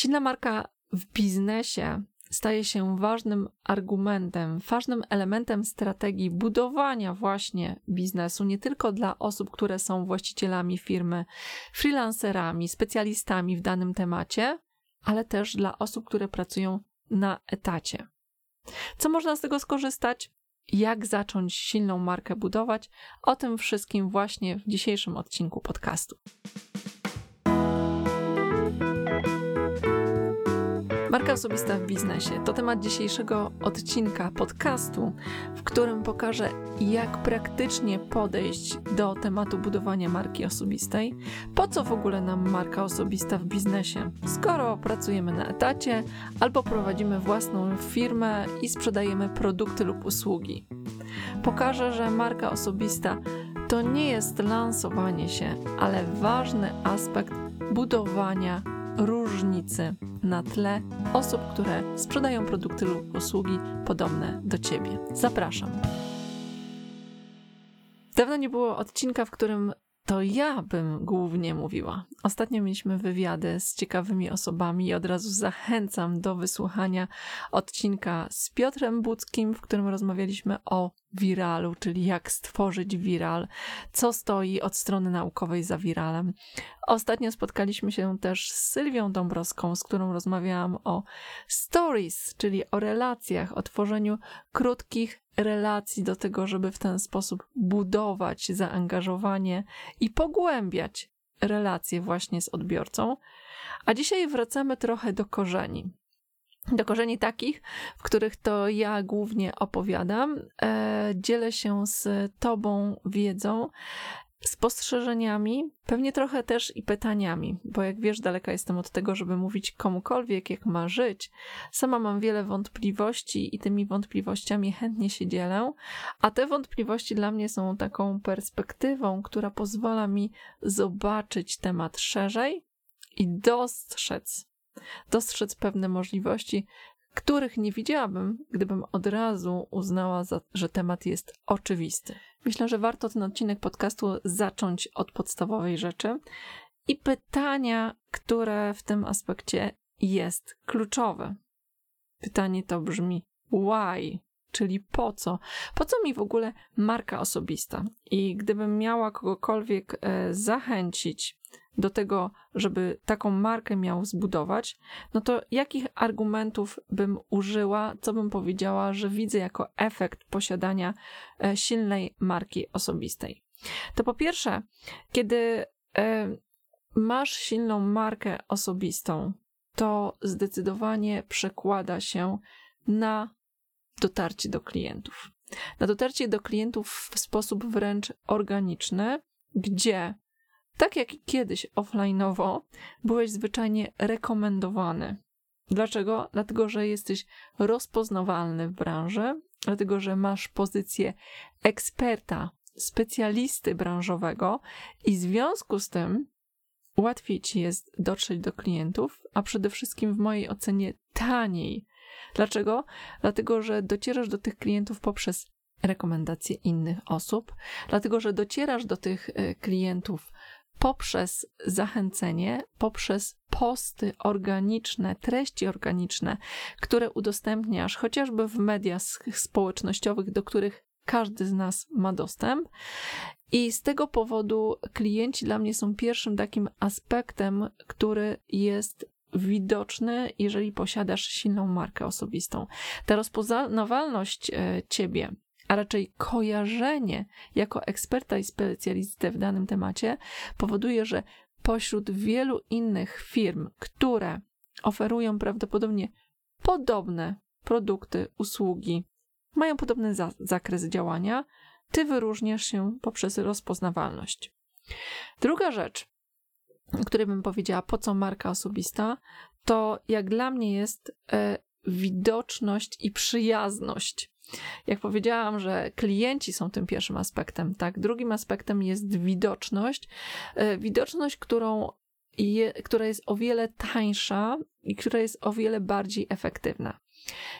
Silna marka w biznesie staje się ważnym argumentem, ważnym elementem strategii budowania właśnie biznesu, nie tylko dla osób, które są właścicielami firmy, freelancerami, specjalistami w danym temacie, ale też dla osób, które pracują na etacie. Co można z tego skorzystać? Jak zacząć silną markę budować? O tym wszystkim właśnie w dzisiejszym odcinku podcastu. Marka osobista w biznesie to temat dzisiejszego odcinka podcastu, w którym pokażę, jak praktycznie podejść do tematu budowania marki osobistej. Po co w ogóle nam marka osobista w biznesie, skoro pracujemy na etacie albo prowadzimy własną firmę i sprzedajemy produkty lub usługi. Pokażę, że marka osobista to nie jest lansowanie się, ale ważny aspekt budowania różnicy na tle osób, które sprzedają produkty lub usługi podobne do Ciebie. Zapraszam. Dawno nie było odcinka, w którym to ja bym głównie mówiła. Ostatnio mieliśmy wywiady z ciekawymi osobami i od razu zachęcam do wysłuchania odcinka z Piotrem Budzkim, w którym rozmawialiśmy o wiralu, czyli jak stworzyć viral, co stoi od strony naukowej za viralem. Ostatnio spotkaliśmy się też z Sylwią Dąbrowską, z którą rozmawiałam o stories, czyli o relacjach, o tworzeniu krótkich relacji do tego, żeby w ten sposób budować zaangażowanie i pogłębiać relacje właśnie z odbiorcą. A dzisiaj wracamy trochę do korzeni do korzeni takich, w których to ja głównie opowiadam. E, dzielę się z Tobą wiedzą, spostrzeżeniami, pewnie trochę też i pytaniami, bo jak wiesz, daleka jestem od tego, żeby mówić komukolwiek, jak ma żyć. Sama mam wiele wątpliwości i tymi wątpliwościami chętnie się dzielę, a te wątpliwości dla mnie są taką perspektywą, która pozwala mi zobaczyć temat szerzej i dostrzec dostrzec pewne możliwości, których nie widziałabym, gdybym od razu uznała, za, że temat jest oczywisty. Myślę, że warto ten odcinek podcastu zacząć od podstawowej rzeczy i pytania, które w tym aspekcie jest kluczowe. Pytanie to brzmi: why? Czyli po co? Po co mi w ogóle marka osobista? I gdybym miała kogokolwiek e, zachęcić do tego, żeby taką markę miał zbudować, no to jakich argumentów bym użyła, co bym powiedziała, że widzę jako efekt posiadania e, silnej marki osobistej? To po pierwsze, kiedy e, masz silną markę osobistą, to zdecydowanie przekłada się na dotarcie do klientów. Na dotarcie do klientów w sposób wręcz organiczny, gdzie tak jak kiedyś offline'owo, byłeś zwyczajnie rekomendowany. Dlaczego? Dlatego, że jesteś rozpoznawalny w branży, dlatego, że masz pozycję eksperta, specjalisty branżowego i w związku z tym łatwiej ci jest dotrzeć do klientów, a przede wszystkim w mojej ocenie taniej. Dlaczego? Dlatego, że docierasz do tych klientów poprzez rekomendacje innych osób, dlatego, że docierasz do tych e, klientów poprzez zachęcenie, poprzez posty organiczne, treści organiczne, które udostępniasz chociażby w mediach społecznościowych, do których każdy z nas ma dostęp. I z tego powodu klienci dla mnie są pierwszym takim aspektem, który jest widoczny, jeżeli posiadasz silną markę osobistą. Ta rozpoznawalność e, ciebie a raczej kojarzenie jako eksperta i specjalisty w danym temacie powoduje, że pośród wielu innych firm, które oferują prawdopodobnie podobne produkty, usługi, mają podobny za zakres działania, ty wyróżniasz się poprzez rozpoznawalność. Druga rzecz, o której bym powiedziała, po co marka osobista, to jak dla mnie jest e, widoczność i przyjazność. Jak powiedziałam, że klienci są tym pierwszym aspektem, tak? Drugim aspektem jest widoczność. E, widoczność, którą je, która jest o wiele tańsza i która jest o wiele bardziej efektywna.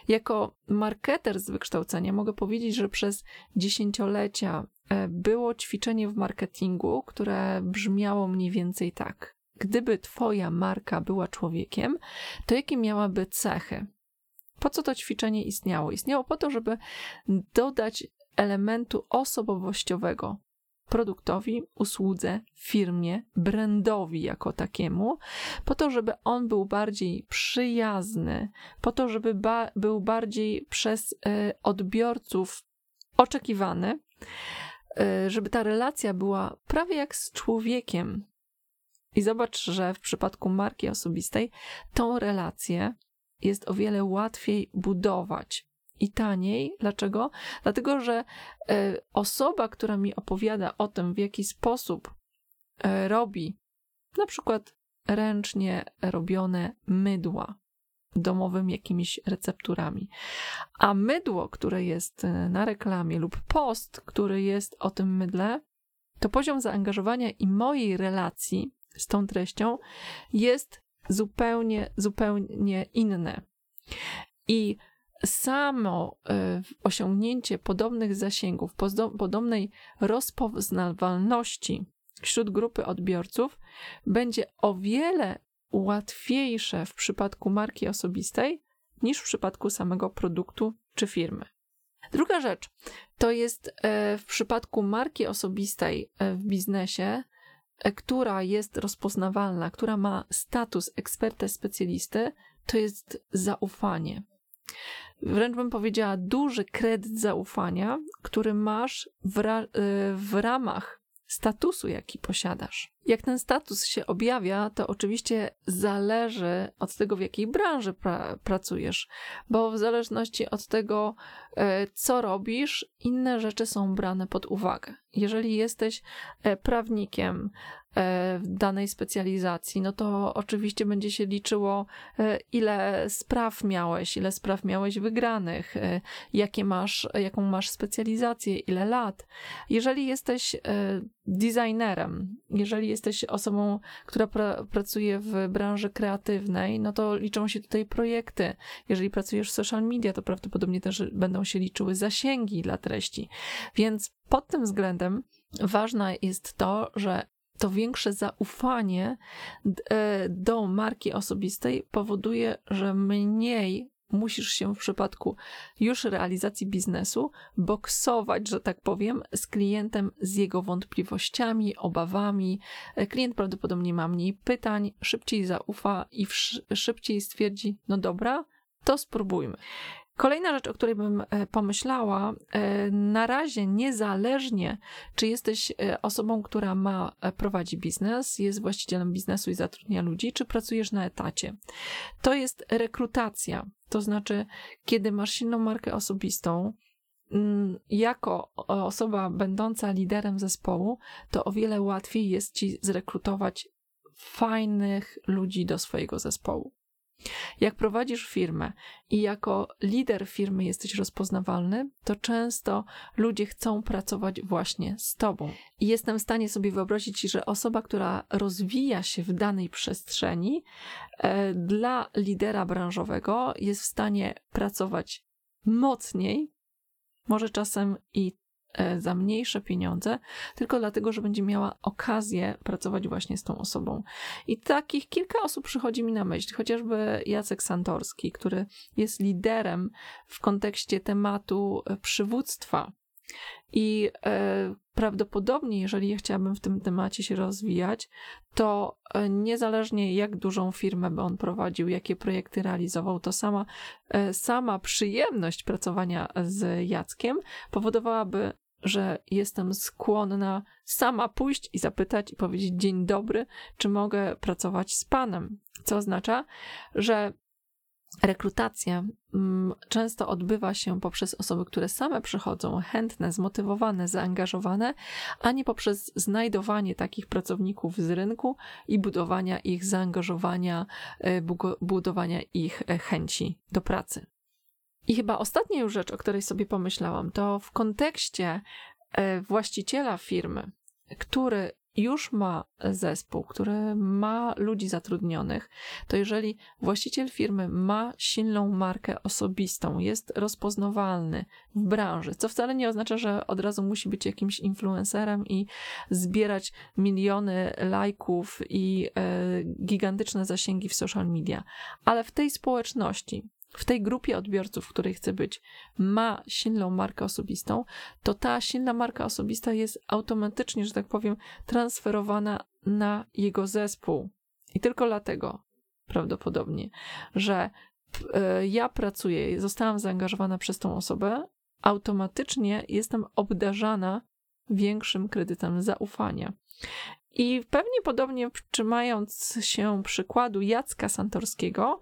Jako marketer z wykształcenia mogę powiedzieć, że przez dziesięciolecia e, było ćwiczenie w marketingu, które brzmiało mniej więcej tak. gdyby Twoja marka była człowiekiem, to jakie miałaby cechy? Po co to ćwiczenie istniało? Istniało po to, żeby dodać elementu osobowościowego produktowi, usłudze, firmie, brandowi jako takiemu, po to, żeby on był bardziej przyjazny, po to, żeby ba był bardziej przez y, odbiorców oczekiwany, y, żeby ta relacja była prawie jak z człowiekiem. I zobacz, że w przypadku marki osobistej tą relację jest o wiele łatwiej budować i taniej. Dlaczego? Dlatego, że e, osoba, która mi opowiada o tym, w jaki sposób e, robi na przykład ręcznie robione mydła domowym jakimiś recepturami. A mydło, które jest e, na reklamie lub post, który jest o tym mydle, to poziom zaangażowania i mojej relacji z tą treścią jest zupełnie, zupełnie inny. I samo e, osiągnięcie podobnych zasięgów, podobnej rozpoznawalności wśród grupy odbiorców będzie o wiele łatwiejsze w przypadku marki osobistej niż w przypadku samego produktu czy firmy. Druga rzecz to jest e, w przypadku marki osobistej e, w biznesie, która jest rozpoznawalna, która ma status eksperta specjalisty, to jest zaufanie. Wręcz bym powiedziała, duży kredyt zaufania, który masz w, ra- y, w ramach statusu, jaki posiadasz. Jak ten status się objawia, to oczywiście zależy od tego, w jakiej branży pra- pracujesz, bo w zależności od tego, e, co robisz, inne rzeczy są brane pod uwagę. Jeżeli jesteś e, prawnikiem, w danej specjalizacji, no to oczywiście będzie się liczyło, e, ile spraw miałeś, ile spraw miałeś wygranych, e, jakie masz, jaką masz specjalizację, ile lat. Jeżeli jesteś designerem, jeżeli jesteś osobą, która pra pracuje w branży kreatywnej, no to liczą się tutaj projekty. Jeżeli pracujesz w social media, to prawdopodobnie też będą się liczyły zasięgi dla treści. Więc pod tym względem ważne jest to, że to większe zaufanie e, do marki osobistej powoduje, że mniej musisz się w przypadku już realizacji biznesu boksować, że tak powiem, z klientem, z jego wątpliwościami, obawami. E, klient prawdopodobnie ma mniej pytań, szybciej zaufa i szybciej stwierdzi: No dobra, to spróbujmy. Kolejna rzecz, o której bym e, pomyślała, e, na razie niezależnie, czy jesteś e, osobą, która ma, prowadzi biznes, jest właścicielem biznesu i zatrudnia ludzi, czy pracujesz na etacie. To jest rekrutacja. To znaczy, kiedy masz silną markę osobistą, mm, jako osoba będąca liderem zespołu, to o wiele łatwiej jest ci zrekrutować fajnych ludzi do swojego zespołu. Jak prowadzisz firmę i jako lider firmy jesteś rozpoznawalny, to często ludzie chcą pracować właśnie z tobą. I jestem w stanie sobie wyobrazić, że osoba, która rozwija się w danej przestrzeni, e, dla lidera branżowego jest w stanie pracować mocniej, może czasem i za mniejsze pieniądze, tylko dlatego, że będzie miała okazję pracować właśnie z tą osobą. I takich kilka osób przychodzi mi na myśl, chociażby Jacek Santorski, który jest liderem w kontekście tematu e, przywództwa. I e, prawdopodobnie, jeżeli ja chciałabym w tym temacie się rozwijać, to e, niezależnie jak dużą firmę by on prowadził, jakie projekty realizował, to sama, e, sama przyjemność pracowania z Jackiem powodowałaby, że jestem skłonna sama pójść i zapytać i powiedzieć dzień dobry, czy mogę pracować z panem. Co oznacza, że rekrutacja mm, często odbywa się poprzez osoby, które same przychodzą, chętne, zmotywowane, zaangażowane, a nie poprzez znajdowanie takich pracowników z rynku i budowania ich zaangażowania, e, budowania ich e, chęci do pracy. I chyba ostatnia już rzecz, o której sobie pomyślałam, to w kontekście e, właściciela firmy, który już ma zespół, który ma ludzi zatrudnionych, to jeżeli właściciel firmy ma silną markę osobistą, jest rozpoznawalny w branży, co wcale nie oznacza, że od razu musi być jakimś influencerem i zbierać miliony lajków i e, gigantyczne zasięgi w social media, ale w tej społeczności, w tej grupie odbiorców, w której chce być, ma silną markę osobistą, to ta silna marka osobista jest automatycznie, że tak powiem, transferowana na jego zespół. I tylko dlatego prawdopodobnie, że e, ja pracuję, zostałam zaangażowana przez tą osobę, automatycznie jestem obdarzana większym kredytem zaufania. I pewnie podobnie trzymając się przykładu Jacka Santorskiego,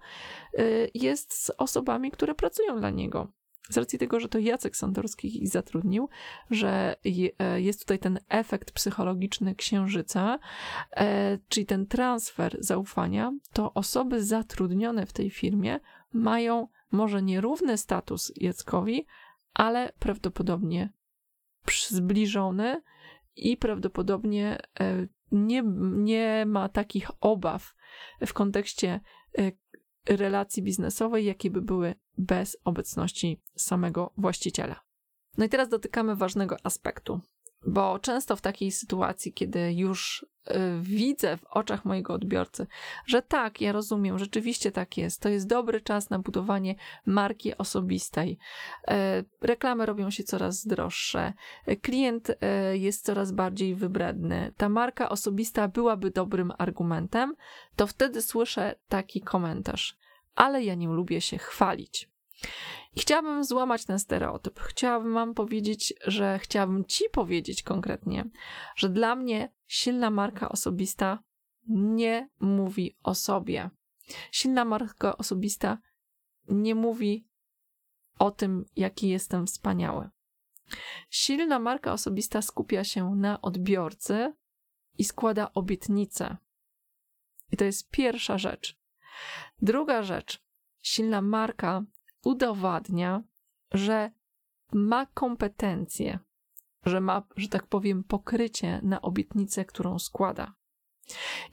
y, jest z osobami, które pracują dla niego. Z racji tego, że to Jacek Santorski ich zatrudnił, że e, jest tutaj ten efekt psychologiczny księżyca, e, czyli ten transfer zaufania, to osoby zatrudnione w tej firmie mają może nierówny status Jackowi, ale prawdopodobnie zbliżony i prawdopodobnie e, nie, nie ma takich obaw w kontekście e, relacji biznesowej, jakie by były bez obecności samego właściciela. No i teraz dotykamy ważnego aspektu, bo często w takiej sytuacji, kiedy już y, widzę w oczach mojego odbiorcy, że tak, ja rozumiem, rzeczywiście tak jest, to jest dobry czas na budowanie marki osobistej. E, reklamy robią się coraz droższe, e, klient jest coraz bardziej wybredny, ta marka osobista byłaby dobrym argumentem, to wtedy słyszę taki komentarz. Ale ja nie lubię się chwalić. I chciałabym złamać ten stereotyp. Chciałabym Wam powiedzieć, że chciałabym Ci powiedzieć konkretnie, że dla mnie silna marka osobista nie mówi o sobie. Silna marka osobista nie mówi o tym, jaki jestem wspaniały. Silna marka osobista skupia się na odbiorcy i składa obietnice. I to jest pierwsza rzecz. Druga rzecz. Silna marka udowadnia, że ma kompetencje, że ma, że tak powiem, pokrycie na obietnicę, którą składa.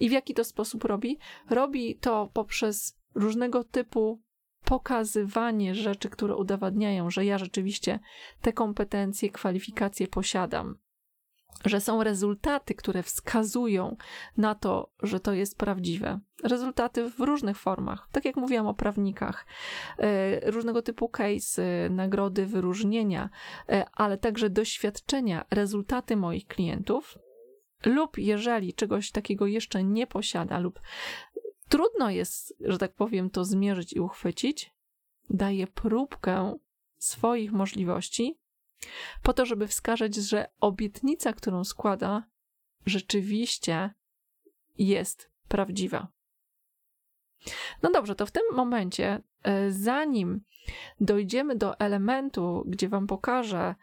I w jaki to sposób robi? Robi to poprzez różnego typu pokazywanie rzeczy, które udowadniają, że ja rzeczywiście te kompetencje, kwalifikacje posiadam że są rezultaty, które wskazują na to, że to jest prawdziwe. Rezultaty w różnych formach. Tak jak mówiłam o prawnikach, e, różnego typu case, nagrody, wyróżnienia, e, ale także doświadczenia, rezultaty moich klientów. Lub jeżeli czegoś takiego jeszcze nie posiada, lub trudno jest, że tak powiem, to zmierzyć i uchwycić, daje próbkę swoich możliwości po to, żeby wskazać, że obietnica, którą składa, rzeczywiście jest prawdziwa. No dobrze, to w tym momencie, e, zanim dojdziemy do elementu, gdzie Wam pokażę,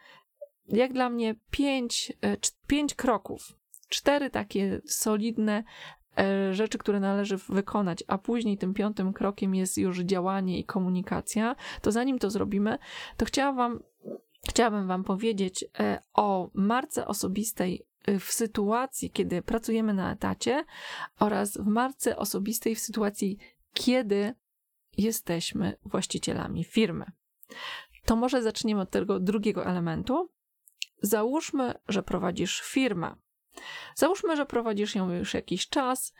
jak dla mnie pięć, e, pięć kroków, cztery takie solidne e, rzeczy, które należy wykonać, a później tym piątym krokiem jest już działanie i komunikacja, to zanim to zrobimy, to chciałam Wam chciałabym Wam powiedzieć e, o marce osobistej e, w sytuacji, kiedy pracujemy na etacie oraz w marce osobistej w sytuacji, kiedy jesteśmy właścicielami firmy. To może zaczniemy od tego drugiego elementu. Załóżmy, że prowadzisz firmę. Załóżmy, że prowadzisz ją już jakiś czas.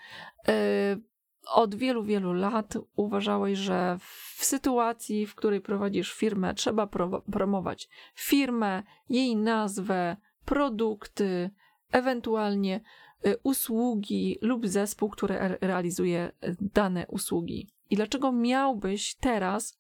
Od wielu, wielu lat uważałeś, że w sytuacji, w której prowadzisz firmę, trzeba pro promować firmę, jej nazwę, produkty, ewentualnie y, usługi lub zespół, który realizuje y, dane usługi. I dlaczego miałbyś teraz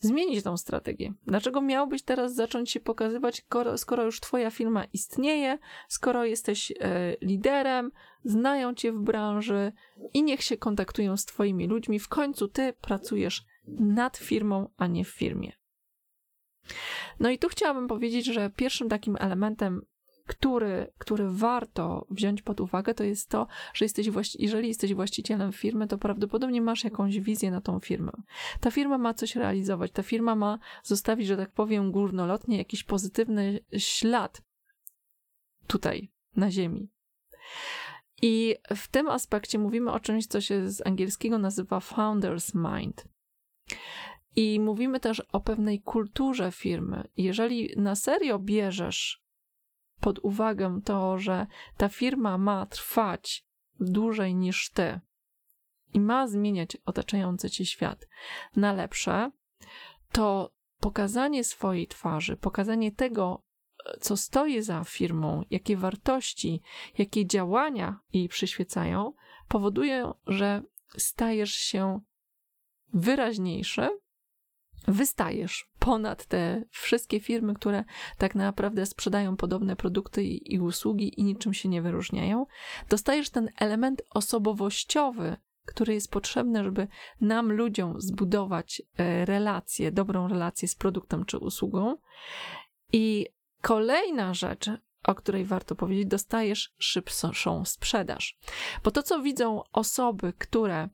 zmienić tą strategię? Dlaczego miałbyś teraz zacząć się pokazywać, skoro już Twoja firma istnieje, skoro jesteś e, liderem, znają Cię w branży i niech się kontaktują z Twoimi ludźmi? W końcu Ty pracujesz nad firmą, a nie w firmie. No i tu chciałabym powiedzieć, że pierwszym takim elementem który, który warto wziąć pod uwagę, to jest to, że jesteś właści- jeżeli jesteś właścicielem firmy, to prawdopodobnie masz jakąś wizję na tą firmę. Ta firma ma coś realizować, ta firma ma zostawić, że tak powiem, górnolotnie jakiś pozytywny ślad tutaj, na ziemi. I w tym aspekcie mówimy o czymś, co się z angielskiego nazywa founder's mind. I mówimy też o pewnej kulturze firmy. Jeżeli na serio bierzesz pod uwagę to, że ta firma ma trwać dłużej niż ty i ma zmieniać otaczający ci świat. Na lepsze, to pokazanie swojej twarzy, pokazanie tego, co stoi za firmą, jakie wartości, jakie działania jej przyświecają, powoduje, że stajesz się wyraźniejszy, wystajesz ponad te wszystkie firmy, które tak naprawdę sprzedają podobne produkty i, usługi i niczym się nie wyróżniają. Dostajesz ten element osobowościowy, który jest potrzebny, żeby nam, ludziom, zbudować e, relację, dobrą relację z produktem czy usługą. I kolejna rzecz, o której warto powiedzieć, dostajesz szybszą sprzedaż. Bo to, co widzą osoby, które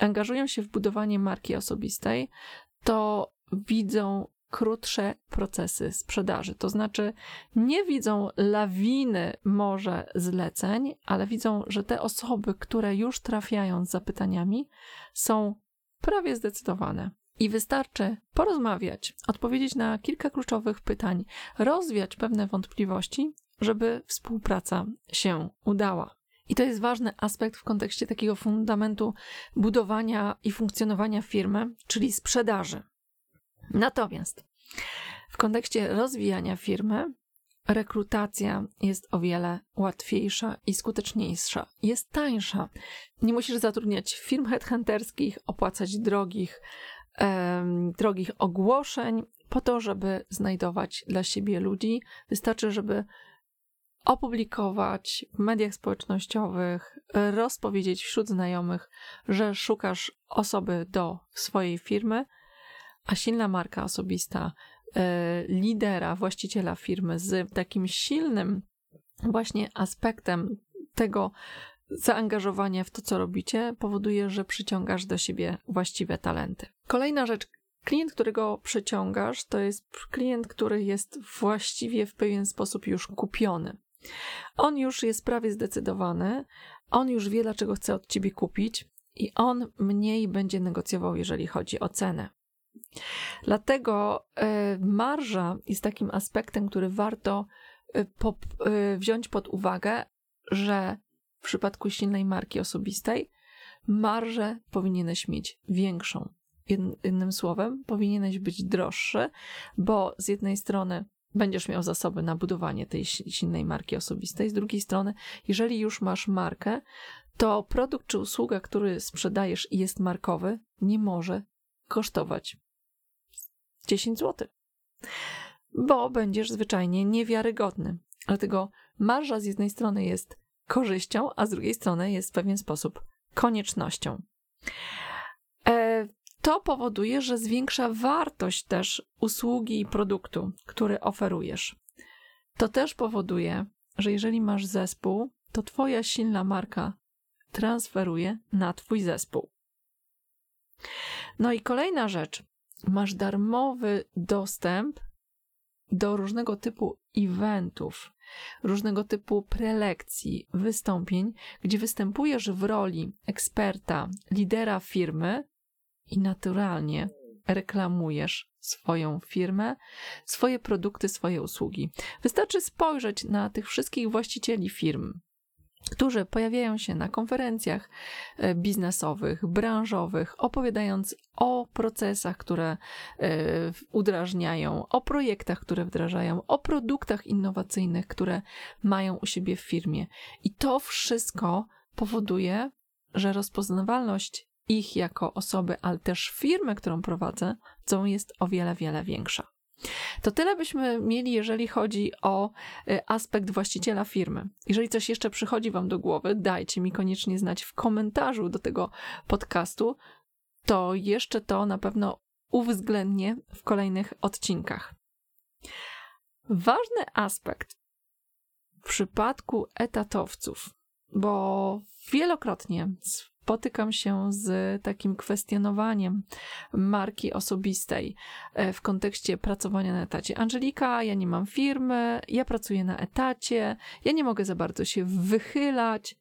angażują się w budowanie marki osobistej, to widzą krótsze procesy sprzedaży. To znaczy, nie widzą lawiny może zleceń, ale widzą, że te osoby, które już trafiają z zapytaniami, są prawie zdecydowane. I wystarczy porozmawiać, odpowiedzieć na kilka kluczowych pytań, rozwiać pewne wątpliwości, żeby współpraca się udała. I to jest ważny aspekt w kontekście takiego fundamentu budowania i funkcjonowania firmy, czyli sprzedaży. Natomiast w kontekście rozwijania firmy, rekrutacja jest o wiele łatwiejsza i skuteczniejsza. Jest tańsza. Nie musisz zatrudniać firm headhunterskich, opłacać drogich, um, drogich ogłoszeń po to, żeby znajdować dla siebie ludzi. Wystarczy, żeby opublikować w mediach społecznościowych, rozpowiedzieć wśród znajomych, że szukasz osoby do swojej firmy, a silna marka osobista e, lidera, właściciela firmy z takim silnym właśnie aspektem tego zaangażowania w to, co robicie, powoduje, że przyciągasz do siebie właściwe talenty. Kolejna rzecz, klient, którego przyciągasz, to jest klient, który jest właściwie w pewien sposób już kupiony. On już jest prawie zdecydowany, on już wie, dlaczego chce od ciebie kupić, i on mniej będzie negocjował, jeżeli chodzi o cenę. Dlatego e, marża jest takim aspektem, który warto e, e, wziąć pod uwagę, że w przypadku silnej marki osobistej marżę powinieneś mieć większą. Innym słowem, powinieneś być droższy, bo z jednej strony będziesz miał zasoby na budowanie tej silnej marki osobistej, z drugiej strony, jeżeli już masz markę, to produkt czy usługa, który sprzedajesz i jest markowy, nie może kosztować 10 zł. Bo będziesz zwyczajnie niewiarygodny. Dlatego marża z jednej strony jest korzyścią, a z drugiej strony jest w pewien sposób koniecznością. E, to powoduje, że zwiększa wartość też usługi i produktu, który oferujesz. To też powoduje, że jeżeli masz zespół, to Twoja silna marka transferuje na Twój zespół. No i kolejna rzecz, masz darmowy dostęp do różnego typu eventów, różnego typu prelekcji, wystąpień, gdzie występujesz w roli eksperta, lidera firmy i naturalnie reklamujesz swoją firmę, swoje produkty, swoje usługi. Wystarczy spojrzeć na tych wszystkich właścicieli firm, którzy pojawiają się na konferencjach e, biznesowych, branżowych, opowiadając o procesach, które e, udrażniają, o projektach, które wdrażają, o produktach innowacyjnych, które mają u siebie w firmie. I to wszystko powoduje, że rozpoznawalność ich jako osoby, ale też firmy, którą prowadzę, jest o wiele, wiele większa. To tyle byśmy mieli, jeżeli chodzi o y, aspekt właściciela firmy. Jeżeli coś jeszcze przychodzi Wam do głowy, dajcie mi koniecznie znać w komentarzu do tego podcastu. To jeszcze to na pewno uwzględnię w kolejnych odcinkach. Ważny aspekt w przypadku etatowców, bo wielokrotnie spotykam się z takim kwestionowaniem marki osobistej e, w kontekście pracowania na etacie. Angelika, ja nie mam firmy, ja pracuję na etacie, ja nie mogę za bardzo się wychylać.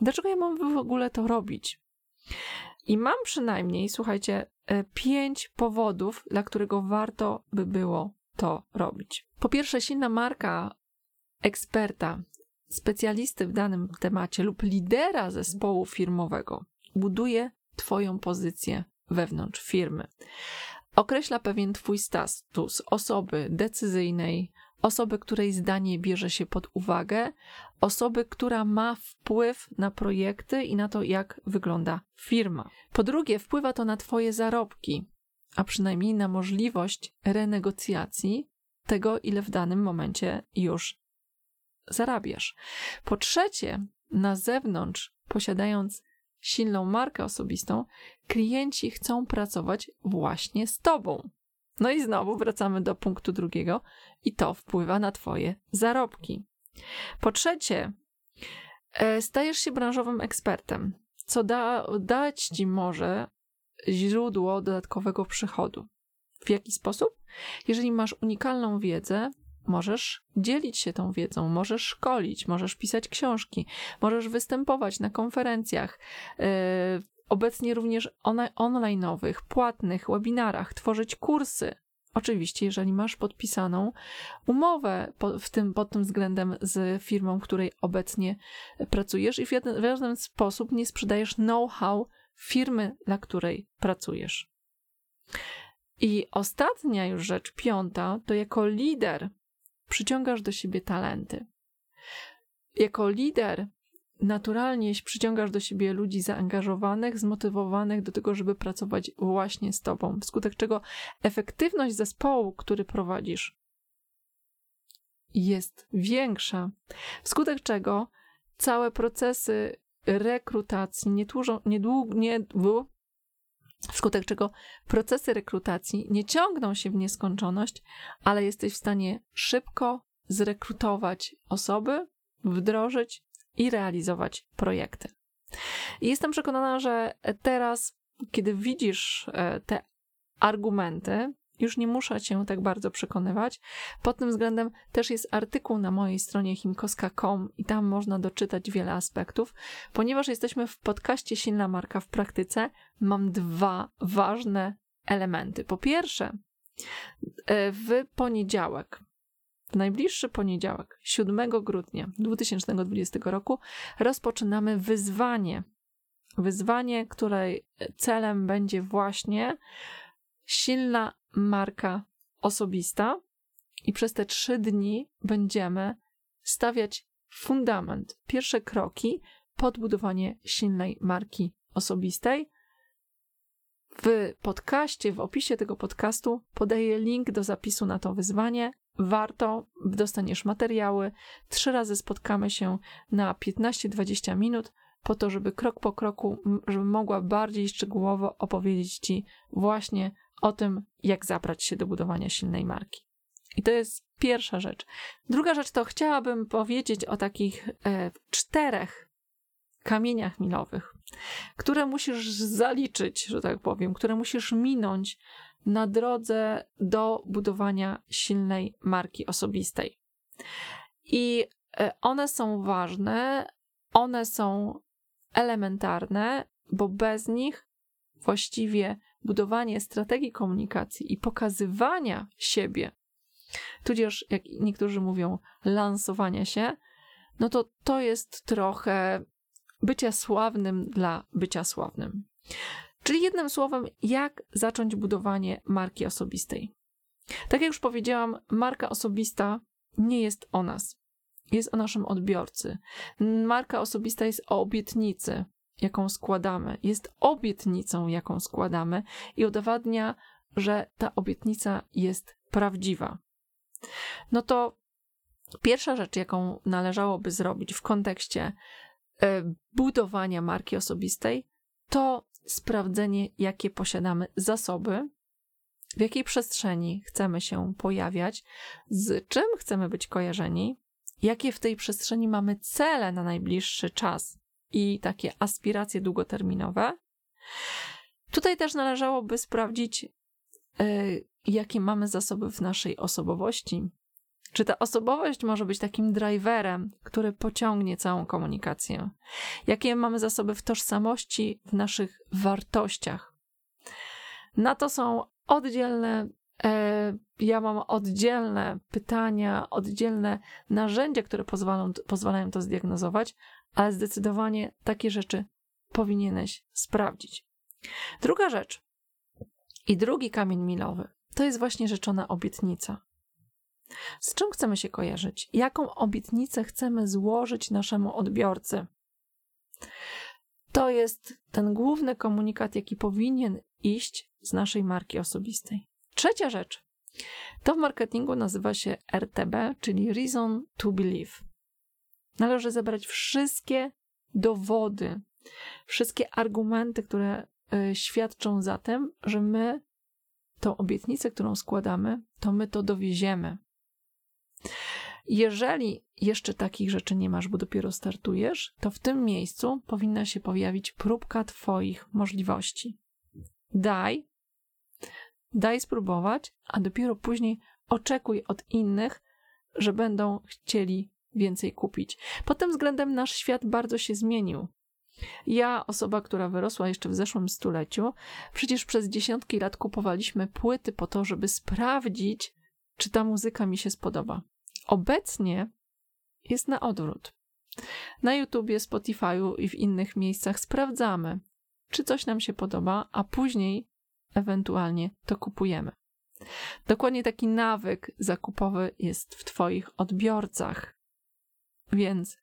Dlaczego ja mam w ogóle to robić? I mam przynajmniej, słuchajcie, e, pięć powodów, dla którego warto by było to robić. Po pierwsze, silna marka eksperta, specjalisty w danym temacie lub lidera zespołu firmowego buduje Twoją pozycję wewnątrz firmy. Określa pewien Twój status osoby decyzyjnej, osoby, której zdanie bierze się pod uwagę, osoby, która ma wpływ na projekty i na to, jak wygląda firma. Po drugie, wpływa to na Twoje zarobki, a przynajmniej na możliwość renegocjacji tego, ile w danym momencie już zarabiasz. Po trzecie, na zewnątrz, posiadając silną markę osobistą, klienci chcą pracować właśnie z Tobą. No i znowu wracamy do punktu drugiego, i to wpływa na Twoje zarobki. Po trzecie, e, stajesz się branżowym ekspertem, co da, dać Ci może źródło dodatkowego przychodu. W jaki sposób? Jeżeli masz unikalną wiedzę, możesz dzielić się tą wiedzą, możesz szkolić, możesz pisać książki, możesz występować na konferencjach, yy, obecnie również on online'owych, płatnych, webinarach, tworzyć kursy. Oczywiście, jeżeli masz podpisaną umowę w tym, pod tym względem z firmą, której obecnie pracujesz i w jeden, w żaden sposób nie sprzedajesz know-how firmy, dla której pracujesz. I ostatnia już rzecz, piąta, to jako lider przyciągasz do siebie talenty. Jako lider naturalnie przyciągasz do siebie ludzi zaangażowanych, zmotywowanych do tego, żeby pracować właśnie z tobą, wskutek czego efektywność zespołu, który prowadzisz, jest większa, wskutek czego całe procesy rekrutacji nie, tłużą, nie, dług, nie, wskutek czego procesy rekrutacji nie ciągną się w nieskończoność, ale jesteś w stanie szybko zrekrutować osoby, wdrożyć i realizować projekty. I jestem przekonana, że teraz, kiedy widzisz e, te argumenty, już nie muszę cię tak bardzo przekonywać. Pod tym względem też jest artykuł na mojej stronie chimkoska.com i tam można doczytać wiele aspektów. Ponieważ jesteśmy w podcaście Silna Marka w praktyce, mam dwa ważne elementy. Po pierwsze, e, w poniedziałek, w najbliższy poniedziałek, 7 grudnia 2020 roku, rozpoczynamy wyzwanie. Wyzwanie, której celem będzie właśnie silna marka osobista i przez te trzy dni będziemy stawiać fundament, pierwsze kroki pod budowanie silnej marki osobistej. W podcaście, w opisie tego podcastu podaję link do zapisu na to wyzwanie. Warto, dostaniesz materiały. Trzy razy spotkamy się na 15-20 minut po to, żeby krok po kroku, żeby mogła bardziej szczegółowo opowiedzieć Ci właśnie o tym, jak zabrać się do budowania silnej marki. I to jest pierwsza rzecz. Druga rzecz to chciałabym powiedzieć o takich e, czterech kamieniach milowych, które musisz zaliczyć, że tak powiem, które musisz minąć na drodze do budowania silnej marki osobistej. I e, one są ważne, one są elementarne, bo bez nich właściwie budowanie strategii komunikacji i pokazywania siebie, tudzież jak niektórzy mówią, lansowania się, no to to jest trochę bycia sławnym dla bycia sławnym. Czyli jednym słowem, jak zacząć budowanie marki osobistej. Tak jak już powiedziałam, marka osobista nie jest o nas, jest o naszym odbiorcy. Marka osobista jest o obietnicy, jaką składamy, jest obietnicą, jaką składamy i udowadnia, że ta obietnica jest prawdziwa. No to pierwsza rzecz, jaką należałoby zrobić w kontekście e, budowania marki osobistej, to sprawdzenie, jakie posiadamy zasoby, w jakiej przestrzeni chcemy się pojawiać, z czym chcemy być kojarzeni, jakie w tej przestrzeni mamy cele na najbliższy czas i takie aspiracje długoterminowe. Tutaj też należałoby sprawdzić, yy, jakie mamy zasoby w naszej osobowości. Czy ta osobowość może być takim driverem, który pociągnie całą komunikację? Jakie mamy zasoby w tożsamości, w naszych wartościach? Na to są oddzielne E, ja mam oddzielne pytania, oddzielne narzędzia, które pozwalają, pozwalają to zdiagnozować, ale zdecydowanie takie rzeczy powinieneś sprawdzić. Druga rzecz i drugi kamień milowy to jest właśnie rzeczona obietnica. Z czym chcemy się kojarzyć? Jaką obietnicę chcemy złożyć naszemu odbiorcy? To jest ten główny komunikat, jaki powinien iść z naszej marki osobistej. Trzecia rzecz. To w marketingu nazywa się RTB, czyli Reason to Believe. Należy zebrać wszystkie dowody, wszystkie argumenty, które y, świadczą za tym, że my tą obietnicę, którą składamy, to my to dowieziemy. Jeżeli jeszcze takich rzeczy nie masz, bo dopiero startujesz, to w tym miejscu powinna się pojawić próbka Twoich możliwości. Daj daj spróbować, a dopiero później oczekuj od innych, że będą chcieli więcej kupić. Pod tym względem nasz świat bardzo się zmienił. Ja, osoba, która wyrosła jeszcze w zeszłym stuleciu, przecież przez dziesiątki lat kupowaliśmy płyty po to, żeby sprawdzić, czy ta muzyka mi się spodoba. Obecnie jest na odwrót. Na YouTubie, Spotify'u i w innych miejscach sprawdzamy, czy coś nam się podoba, a później ewentualnie to kupujemy. Dokładnie taki nawyk zakupowy jest w Twoich odbiorcach. Więc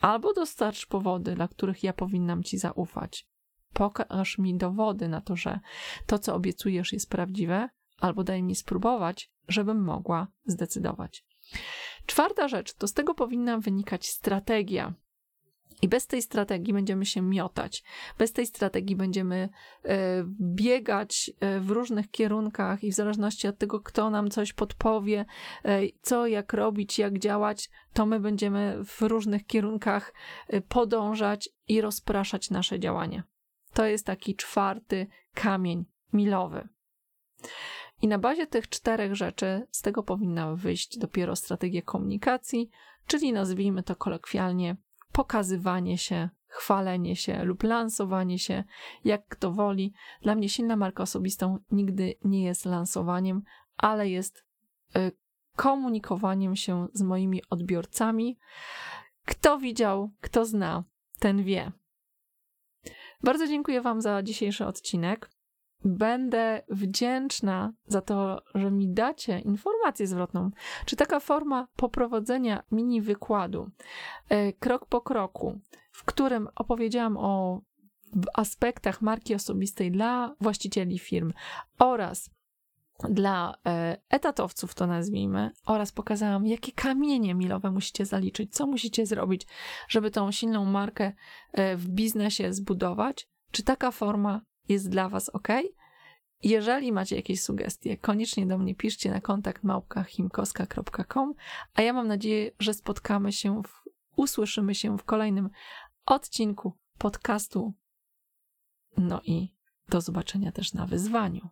albo dostarcz powody, dla których ja powinnam Ci zaufać, pokaż mi dowody na to, że to, co obiecujesz, jest prawdziwe, albo daj mi spróbować, żebym mogła zdecydować. Czwarta rzecz, to z tego powinna wynikać strategia. I bez tej strategii będziemy się miotać. Bez tej strategii będziemy e, biegać e, w różnych kierunkach i w zależności od tego, kto nam coś podpowie, e, co, jak robić, jak działać, to my będziemy w różnych kierunkach podążać i rozpraszać nasze działania. To jest taki czwarty kamień milowy. I na bazie tych czterech rzeczy z tego powinna wyjść dopiero strategia komunikacji, czyli nazwijmy to kolokwialnie pokazywanie się, chwalenie się lub lansowanie się, jak kto woli. Dla mnie silna marka osobistą nigdy nie jest lansowaniem, ale jest y, komunikowaniem się z moimi odbiorcami. Kto widział, kto zna, ten wie. Bardzo dziękuję Wam za dzisiejszy odcinek. Będę wdzięczna za to, że mi dacie informację zwrotną. Czy taka forma poprowadzenia mini wykładu, e, krok po kroku, w którym opowiedziałam o aspektach marki osobistej dla właścicieli firm oraz dla e, etatowców, to nazwijmy, oraz pokazałam, jakie kamienie milowe musicie zaliczyć, co musicie zrobić, żeby tą silną markę e, w biznesie zbudować. Czy taka forma jest dla Was ok. Jeżeli macie jakieś sugestie, koniecznie do mnie piszcie na kontakt małpka.chimkowska.com, a ja mam nadzieję, że spotkamy się, w, usłyszymy się w kolejnym odcinku podcastu. No i do zobaczenia też na wyzwaniu.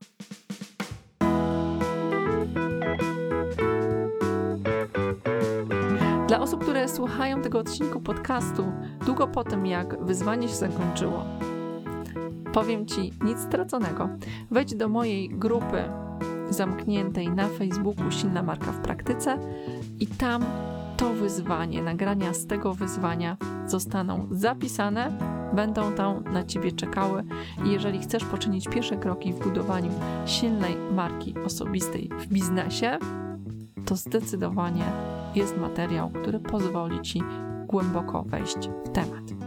Dla osób, które słuchają tego odcinku podcastu długo po tym, jak wyzwanie się zakończyło, Powiem Ci, nic straconego. Wejdź do mojej grupy zamkniętej na Facebooku Silna Marka w Praktyce i tam to wyzwanie, nagrania z tego wyzwania zostaną zapisane, będą tam na Ciebie czekały i jeżeli chcesz poczynić pierwsze kroki w budowaniu silnej marki osobistej w biznesie, to zdecydowanie jest materiał, który pozwoli Ci głęboko wejść w temat.